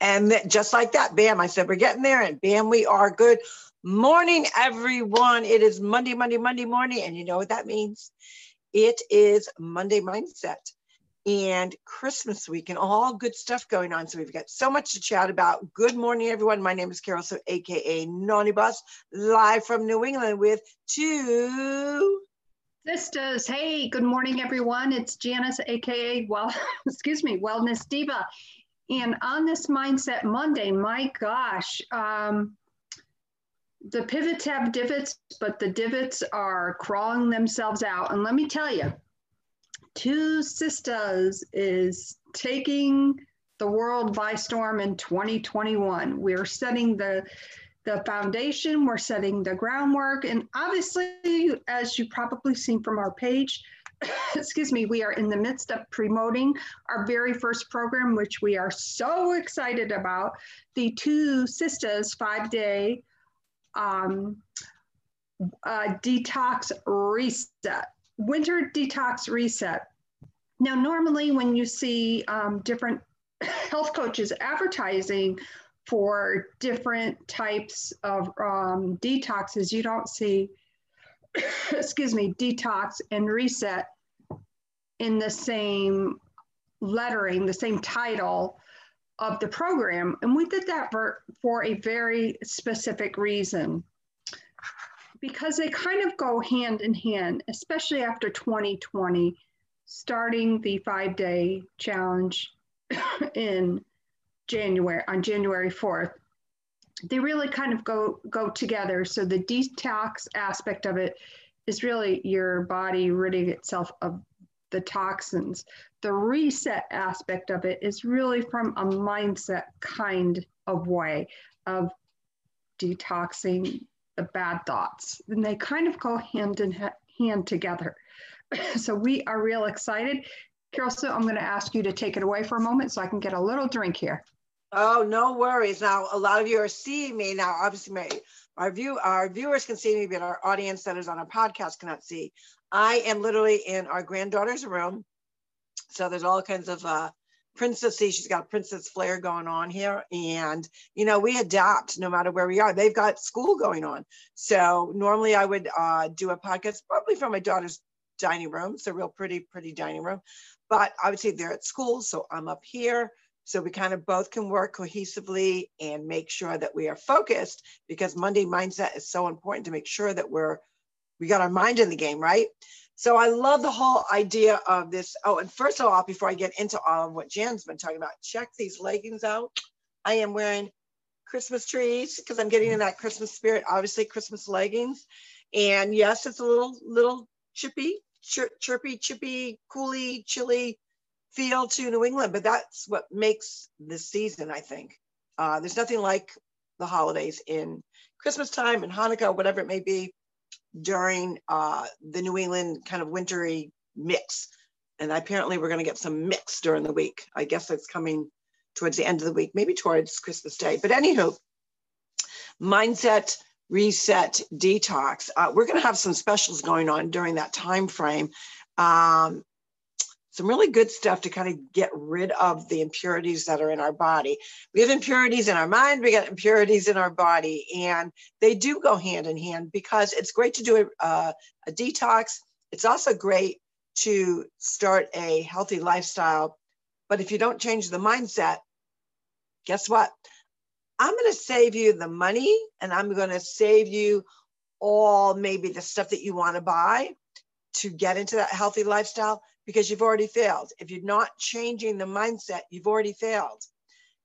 And just like that, bam, I said, we're getting there, and bam, we are good. Morning, everyone. It is Monday, Monday, Monday morning. And you know what that means? It is Monday Mindset and Christmas week and all good stuff going on. So we've got so much to chat about. Good morning, everyone. My name is Carol Sue AKA Naughty Boss, live from New England with two sisters. Hey, good morning, everyone. It's Janice, AKA, well, excuse me, Wellness Diva. And on this Mindset Monday, my gosh, um, the pivots have divots, but the divots are crawling themselves out. And let me tell you, Two Sisters is taking the world by storm in 2021. We're setting the the foundation, we're setting the groundwork, and obviously, as you probably seen from our page, excuse me, we are in the midst of promoting our very first program, which we are so excited about, the Two Sisters five-day um, uh, detox reset, winter detox reset. Now, normally when you see um, different health coaches advertising for different types of um, detoxes, you don't see excuse me, detox and reset in the same lettering, the same title of the program. And we did that for, for a very specific reason. Because they kind of go hand in hand, especially after 2020, starting the five day challenge in January, on January 4th they really kind of go go together. So the detox aspect of it is really your body ridding itself of the toxins. The reset aspect of it is really from a mindset kind of way of detoxing the bad thoughts. And they kind of go hand in hand together. so we are real excited. Carol, so I'm going to ask you to take it away for a moment so I can get a little drink here. Oh, no worries. Now, a lot of you are seeing me now. Obviously, my our view our viewers can see me, but our audience that is on our podcast cannot see. I am literally in our granddaughter's room. So there's all kinds of uh, princessy. She's got princess flair going on here, and you know we adapt no matter where we are. They've got school going on, so normally I would uh, do a podcast probably from my daughter's dining room. It's a real pretty, pretty dining room, but obviously they're at school, so I'm up here so we kind of both can work cohesively and make sure that we are focused because Monday mindset is so important to make sure that we're we got our mind in the game, right? So I love the whole idea of this. Oh, and first of all, before I get into all of what Jan's been talking about, check these leggings out. I am wearing Christmas trees because I'm getting in that Christmas spirit. Obviously, Christmas leggings, and yes, it's a little little chippy, chir- chirpy, chippy, cooly, chilly feel to New England, but that's what makes this season, I think. Uh, there's nothing like the holidays in Christmas time and Hanukkah, whatever it may be, during uh, the New England kind of wintry mix. And apparently, we're going to get some mix during the week. I guess it's coming towards the end of the week, maybe towards Christmas Day. But anywho, mindset reset detox. Uh, we're going to have some specials going on during that time frame. Um, some really good stuff to kind of get rid of the impurities that are in our body. We have impurities in our mind, we got impurities in our body, and they do go hand in hand because it's great to do a, a detox. It's also great to start a healthy lifestyle. But if you don't change the mindset, guess what? I'm going to save you the money and I'm going to save you all maybe the stuff that you want to buy to get into that healthy lifestyle because you've already failed. If you're not changing the mindset, you've already failed.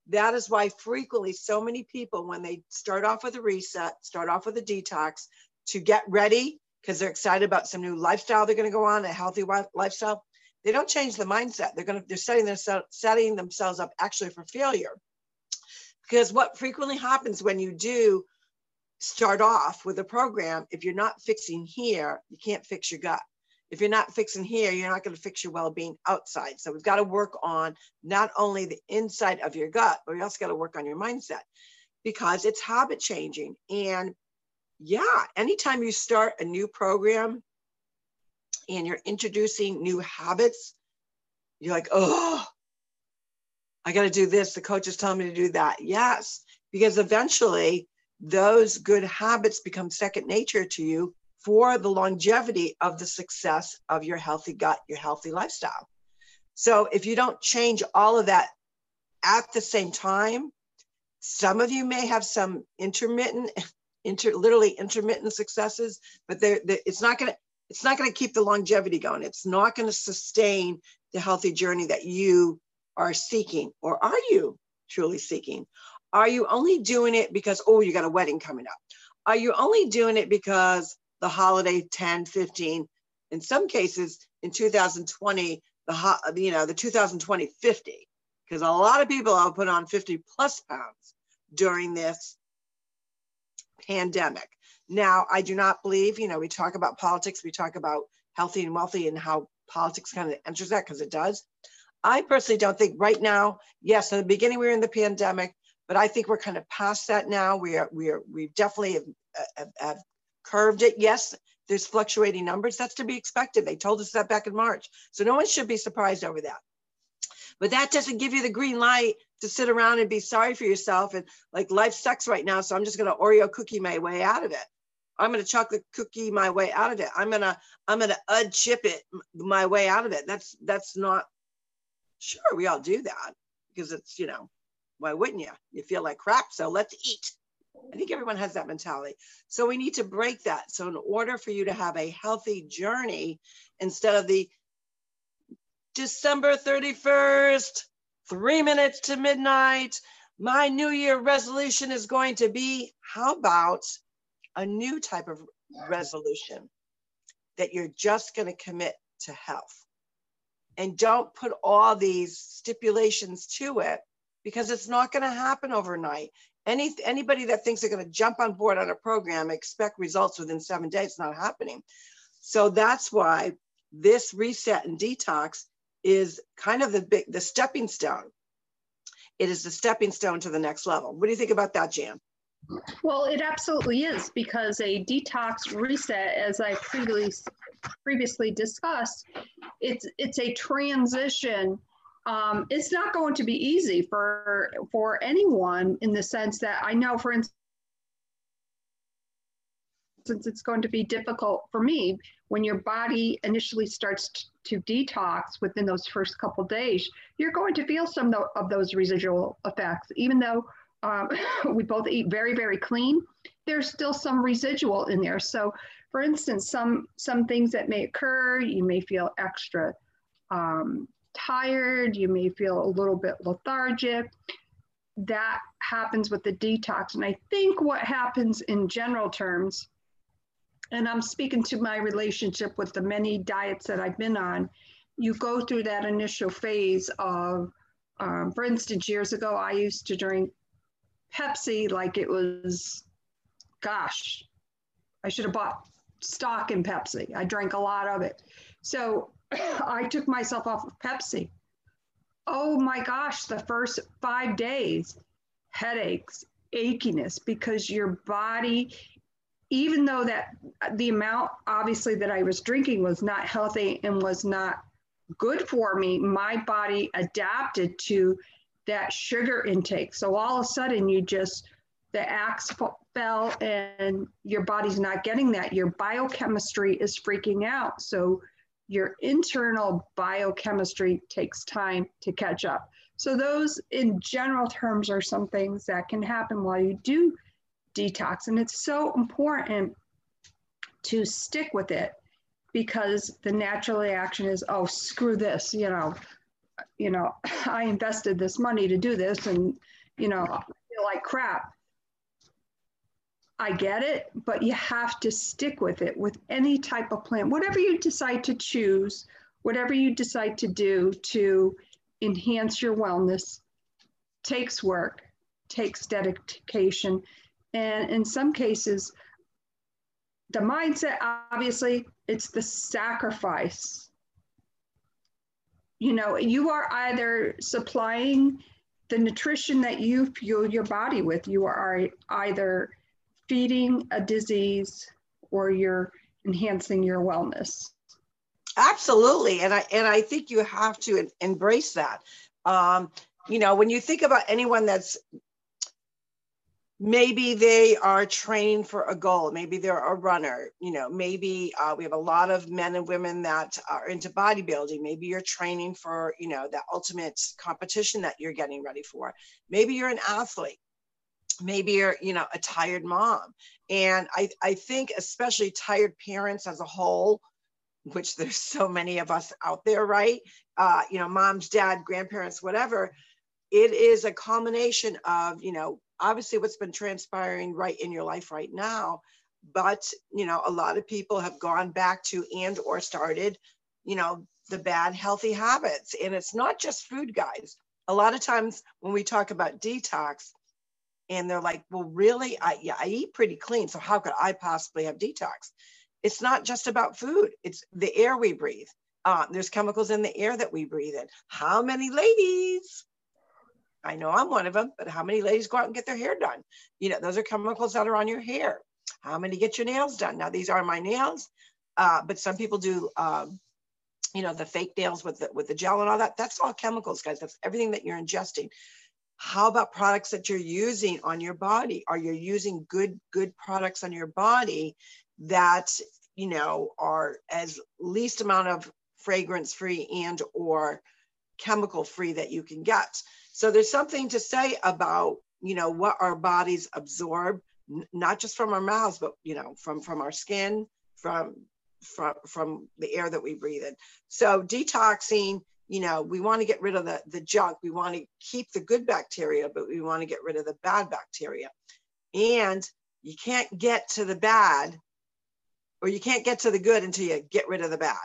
That is why frequently so many people, when they start off with a reset, start off with a detox to get ready because they're excited about some new lifestyle they're going to go on, a healthy lifestyle. They don't change the mindset. They're going to they're setting themselves setting themselves up actually for failure. Because what frequently happens when you do start off with a program, if you're not fixing here, you can't fix your gut if you're not fixing here, you're not going to fix your well being outside. So we've got to work on not only the inside of your gut, but we also got to work on your mindset because it's habit changing. And yeah, anytime you start a new program and you're introducing new habits, you're like, oh, I got to do this. The coach is telling me to do that. Yes, because eventually those good habits become second nature to you for the longevity of the success of your healthy gut, your healthy lifestyle. So if you don't change all of that at the same time, some of you may have some intermittent, inter, literally intermittent successes, but they're, they're it's not going to it's not going to keep the longevity going. It's not going to sustain the healthy journey that you are seeking, or are you truly seeking? Are you only doing it because oh you got a wedding coming up? Are you only doing it because the holiday 10, 15, in some cases in 2020, the you know the 2020 50 because a lot of people have put on 50 plus pounds during this pandemic. Now, I do not believe, you know, we talk about politics, we talk about healthy and wealthy and how politics kind of enters that because it does. I personally don't think right now, yes, in the beginning we were in the pandemic, but I think we're kind of past that now. We are, we are, we definitely have, have, have curved it. Yes, there's fluctuating numbers. That's to be expected. They told us that back in March. So no one should be surprised over that. But that doesn't give you the green light to sit around and be sorry for yourself and like life sucks right now. So I'm just gonna Oreo cookie my way out of it. I'm gonna chocolate cookie my way out of it. I'm gonna I'm gonna UD chip it my way out of it. That's that's not sure we all do that because it's you know why wouldn't you? You feel like crap, so let's eat. I think everyone has that mentality. So we need to break that. So in order for you to have a healthy journey, instead of the December 31st, three minutes to midnight, my New Year resolution is going to be how about a new type of resolution that you're just going to commit to health? And don't put all these stipulations to it because it's not going to happen overnight. Any anybody that thinks they're going to jump on board on a program expect results within seven days. It's not happening. So that's why this reset and detox is kind of the big the stepping stone. It is the stepping stone to the next level. What do you think about that, Jan? Well, it absolutely is because a detox reset, as I previously previously discussed, it's it's a transition um, it's not going to be easy for for anyone in the sense that I know, for instance, since it's going to be difficult for me when your body initially starts to detox within those first couple days. You're going to feel some of those residual effects, even though um, we both eat very very clean. There's still some residual in there. So, for instance, some some things that may occur, you may feel extra. Um, tired, you may feel a little bit lethargic. That happens with the detox. And I think what happens in general terms, and I'm speaking to my relationship with the many diets that I've been on, you go through that initial phase of, um, for instance, years ago, I used to drink Pepsi like it was, gosh, I should have bought stock in Pepsi. I drank a lot of it. So I took myself off of Pepsi. Oh my gosh, the first five days, headaches, achiness, because your body, even though that the amount obviously that I was drinking was not healthy and was not good for me, my body adapted to that sugar intake. So all of a sudden, you just, the axe fell and your body's not getting that. Your biochemistry is freaking out. So your internal biochemistry takes time to catch up. So those in general terms are some things that can happen while you do detox. And it's so important to stick with it because the natural reaction is, oh, screw this, you know, you know, I invested this money to do this and, you know, I feel like crap. I get it, but you have to stick with it with any type of plan. Whatever you decide to choose, whatever you decide to do to enhance your wellness takes work, takes dedication, and in some cases, the mindset obviously it's the sacrifice. You know, you are either supplying the nutrition that you fuel your body with, you are either feeding a disease or you're enhancing your wellness. Absolutely, and I and I think you have to embrace that. Um, you know, when you think about anyone that's maybe they are training for a goal maybe they're a runner you know maybe uh, we have a lot of men and women that are into bodybuilding maybe you're training for you know that ultimate competition that you're getting ready for maybe you're an athlete maybe you're you know a tired mom. And i i think especially tired parents as a whole which there's so many of us out there right? Uh, you know moms dad grandparents whatever it is a combination of you know obviously what's been transpiring right in your life right now but you know a lot of people have gone back to and or started you know the bad healthy habits. And it's not just food guys. A lot of times when we talk about detox and they're like well really i yeah i eat pretty clean so how could i possibly have detox it's not just about food it's the air we breathe uh, there's chemicals in the air that we breathe in how many ladies I know I'm one of them, but how many ladies go out and get their hair done? You know, those are chemicals that are on your hair. How many get your nails done? Now, these are my nails, uh, but some people do, um, you know, the fake nails with the, with the gel and all that. That's all chemicals, guys. That's everything that you're ingesting. How about products that you're using on your body? Are you using good, good products on your body that, you know, are as least amount of fragrance free and or chemical free that you can get? So there's something to say about, you know, what our bodies absorb, n- not just from our mouths, but, you know, from, from our skin, from, from, from the air that we breathe in. So detoxing, you know, we want to get rid of the, the junk. We want to keep the good bacteria, but we want to get rid of the bad bacteria. And you can't get to the bad or you can't get to the good until you get rid of the bad.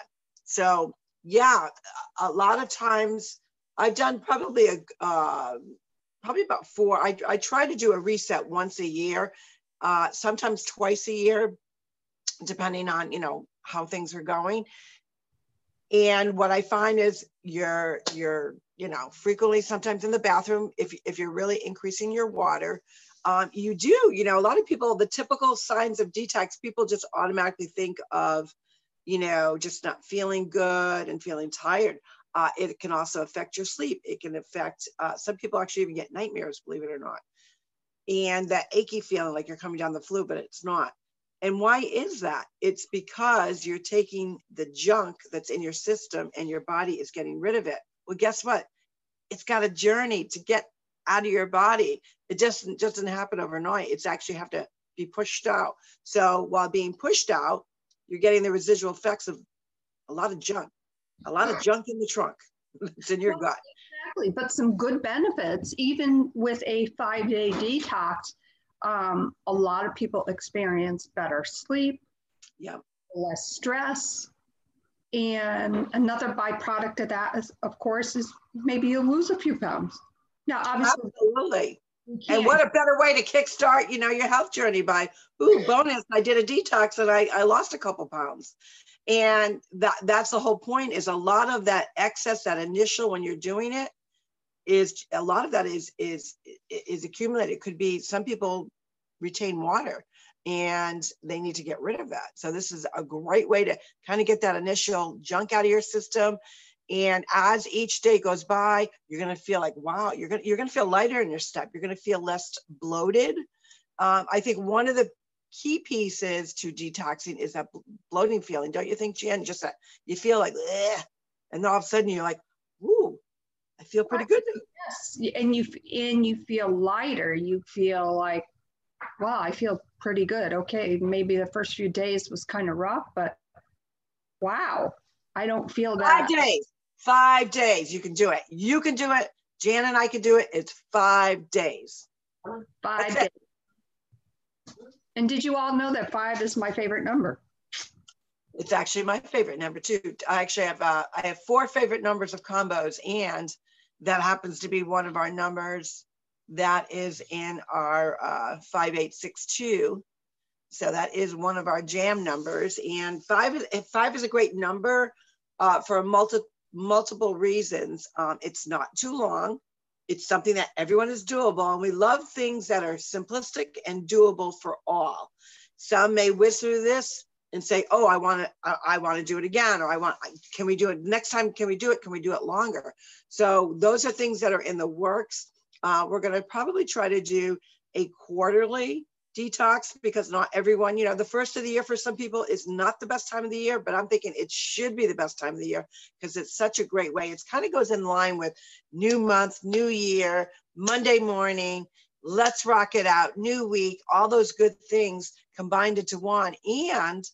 So yeah, a lot of times I've done probably a uh, probably about four. I, I try to do a reset once a year, uh, sometimes twice a year, depending on you know how things are going. And what I find is you're you're you know frequently sometimes in the bathroom if if you're really increasing your water. Um, you do, you know, a lot of people, the typical signs of detox, people just automatically think of, you know, just not feeling good and feeling tired. Uh, it can also affect your sleep. It can affect, uh, some people actually even get nightmares, believe it or not. And that achy feeling like you're coming down the flu, but it's not. And why is that? It's because you're taking the junk that's in your system and your body is getting rid of it. Well, guess what? It's got a journey to get out of your body. It just doesn't happen overnight. It's actually have to be pushed out. So while being pushed out, you're getting the residual effects of a lot of junk a lot of junk in the trunk. it's in your well, gut. Exactly, but some good benefits, even with a five day detox. Um, a lot of people experience better sleep, yep. less stress. And another byproduct of that is, of course, is maybe you lose a few pounds. Now, obviously, absolutely. And what a better way to kickstart, you know, your health journey by, ooh, bonus, I did a detox and I, I lost a couple pounds and that that's the whole point is a lot of that excess that initial when you're doing it is a lot of that is is is accumulated. It could be some people retain water and they need to get rid of that. So this is a great way to kind of get that initial junk out of your system. And as each day goes by you're going to feel like wow you're going to you're going to feel lighter in your step. You're going to feel less bloated. Um, i think one of the key pieces to detoxing is that bloating feeling, don't you think, Jan? Just that you feel like, and then all of a sudden you're like, feel pretty good. Yes, and you and you feel lighter. You feel like, wow, I feel pretty good. Okay, maybe the first few days was kind of rough, but wow, I don't feel that. Five days. Five days. You can do it. You can do it. Jan and I can do it. It's five days. Five That's days. It. And did you all know that five is my favorite number? It's actually my favorite number too. I actually have uh, I have four favorite numbers of combos, and that happens to be one of our numbers that is in our uh, 5862. So that is one of our jam numbers. And five five is a great number uh, for multi, multiple reasons. Um, it's not too long it's something that everyone is doable and we love things that are simplistic and doable for all some may whiz through this and say, oh, I want to, I, I want to do it again, or I want, can we do it next time? Can we do it? Can we do it longer? So those are things that are in the works. Uh, we're going to probably try to do a quarterly detox because not everyone, you know, the first of the year for some people is not the best time of the year, but I'm thinking it should be the best time of the year because it's such a great way. It kind of goes in line with new month, new year, Monday morning, let's rock it out, new week, all those good things combined into one. And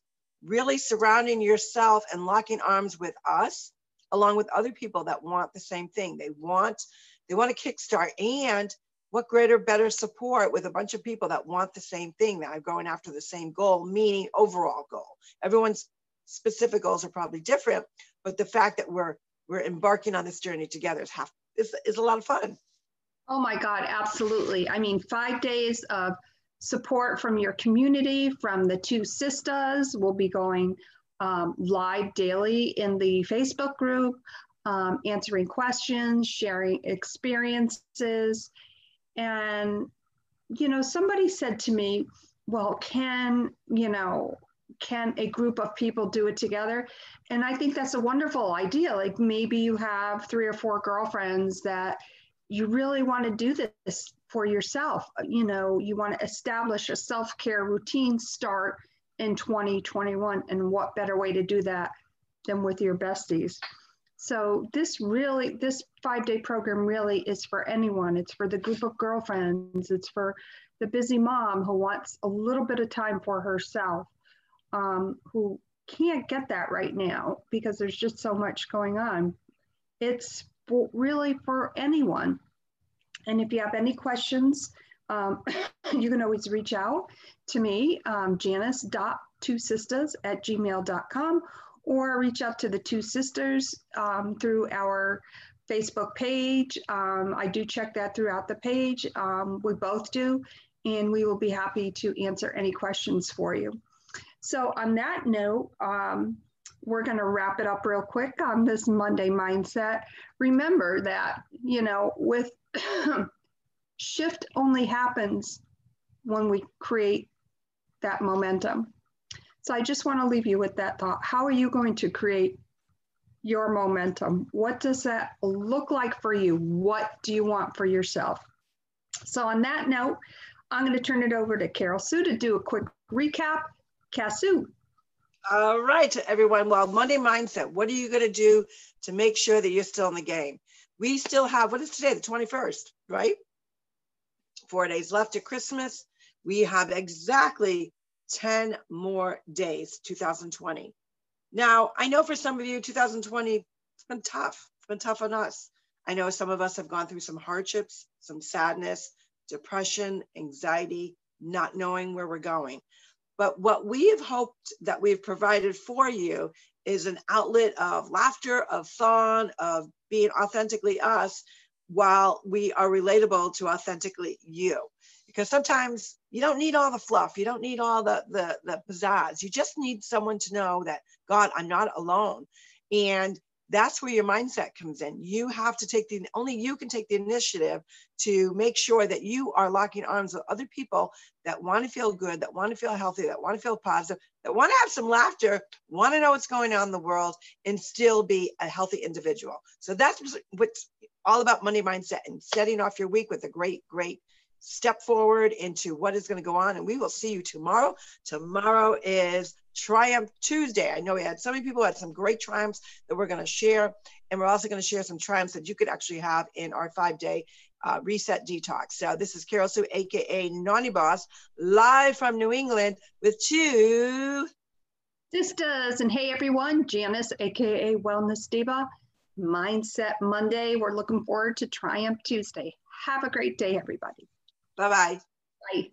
really surrounding yourself and locking arms with us along with other people that want the same thing they want they want to kickstart and what greater better support with a bunch of people that want the same thing that are going after the same goal meaning overall goal everyone's specific goals are probably different but the fact that we're we're embarking on this journey together is half is, is a lot of fun oh my god absolutely i mean five days of support from your community, from the two sisters. We'll be going um, live daily in the Facebook group, um, answering questions, sharing experiences. And, you know, somebody said to me, well, can, you know, can a group of people do it together? And I think that's a wonderful idea. Like maybe you have three or four girlfriends that you really want to do this for yourself. You know, you want to establish a self care routine start in 2021. And what better way to do that than with your besties? So, this really, this five day program really is for anyone. It's for the group of girlfriends, it's for the busy mom who wants a little bit of time for herself, um, who can't get that right now because there's just so much going on. It's for, really for anyone. And if you have any questions, um, you can always reach out to me, um, janice.twosisters at gmail.com, or reach out to the two sisters um, through our Facebook page. Um, I do check that throughout the page. Um, we both do, and we will be happy to answer any questions for you. So, on that note, um, we're going to wrap it up real quick on this Monday mindset. Remember that, you know, with shift only happens when we create that momentum. So I just want to leave you with that thought. How are you going to create your momentum? What does that look like for you? What do you want for yourself? So, on that note, I'm going to turn it over to Carol Sue to do a quick recap. Casu. All right, everyone. Well, Monday Mindset, what are you going to do to make sure that you're still in the game? We still have, what is today, the 21st, right? Four days left to Christmas. We have exactly 10 more days, 2020. Now, I know for some of you, 2020, it's been tough. It's been tough on us. I know some of us have gone through some hardships, some sadness, depression, anxiety, not knowing where we're going. But what we have hoped that we've provided for you is an outlet of laughter, of fun, of being authentically us while we are relatable to authentically you. Because sometimes you don't need all the fluff, you don't need all the, the, the pizzazz. You just need someone to know that, God, I'm not alone. And that's where your mindset comes in. You have to take the only you can take the initiative to make sure that you are locking arms with other people that want to feel good, that want to feel healthy, that want to feel positive, that want to have some laughter, want to know what's going on in the world, and still be a healthy individual. So that's what's all about money mindset and setting off your week with a great, great step forward into what is going to go on. And we will see you tomorrow. Tomorrow is Triumph Tuesday. I know we had so many people had some great triumphs that we're going to share. And we're also going to share some triumphs that you could actually have in our five day uh, reset detox. So this is Carol Sue, AKA Naughty Boss, live from New England with two sisters. And hey, everyone, Janice, AKA Wellness Diva. Mindset Monday. We're looking forward to Triumph Tuesday. Have a great day, everybody. Bye-bye. Bye.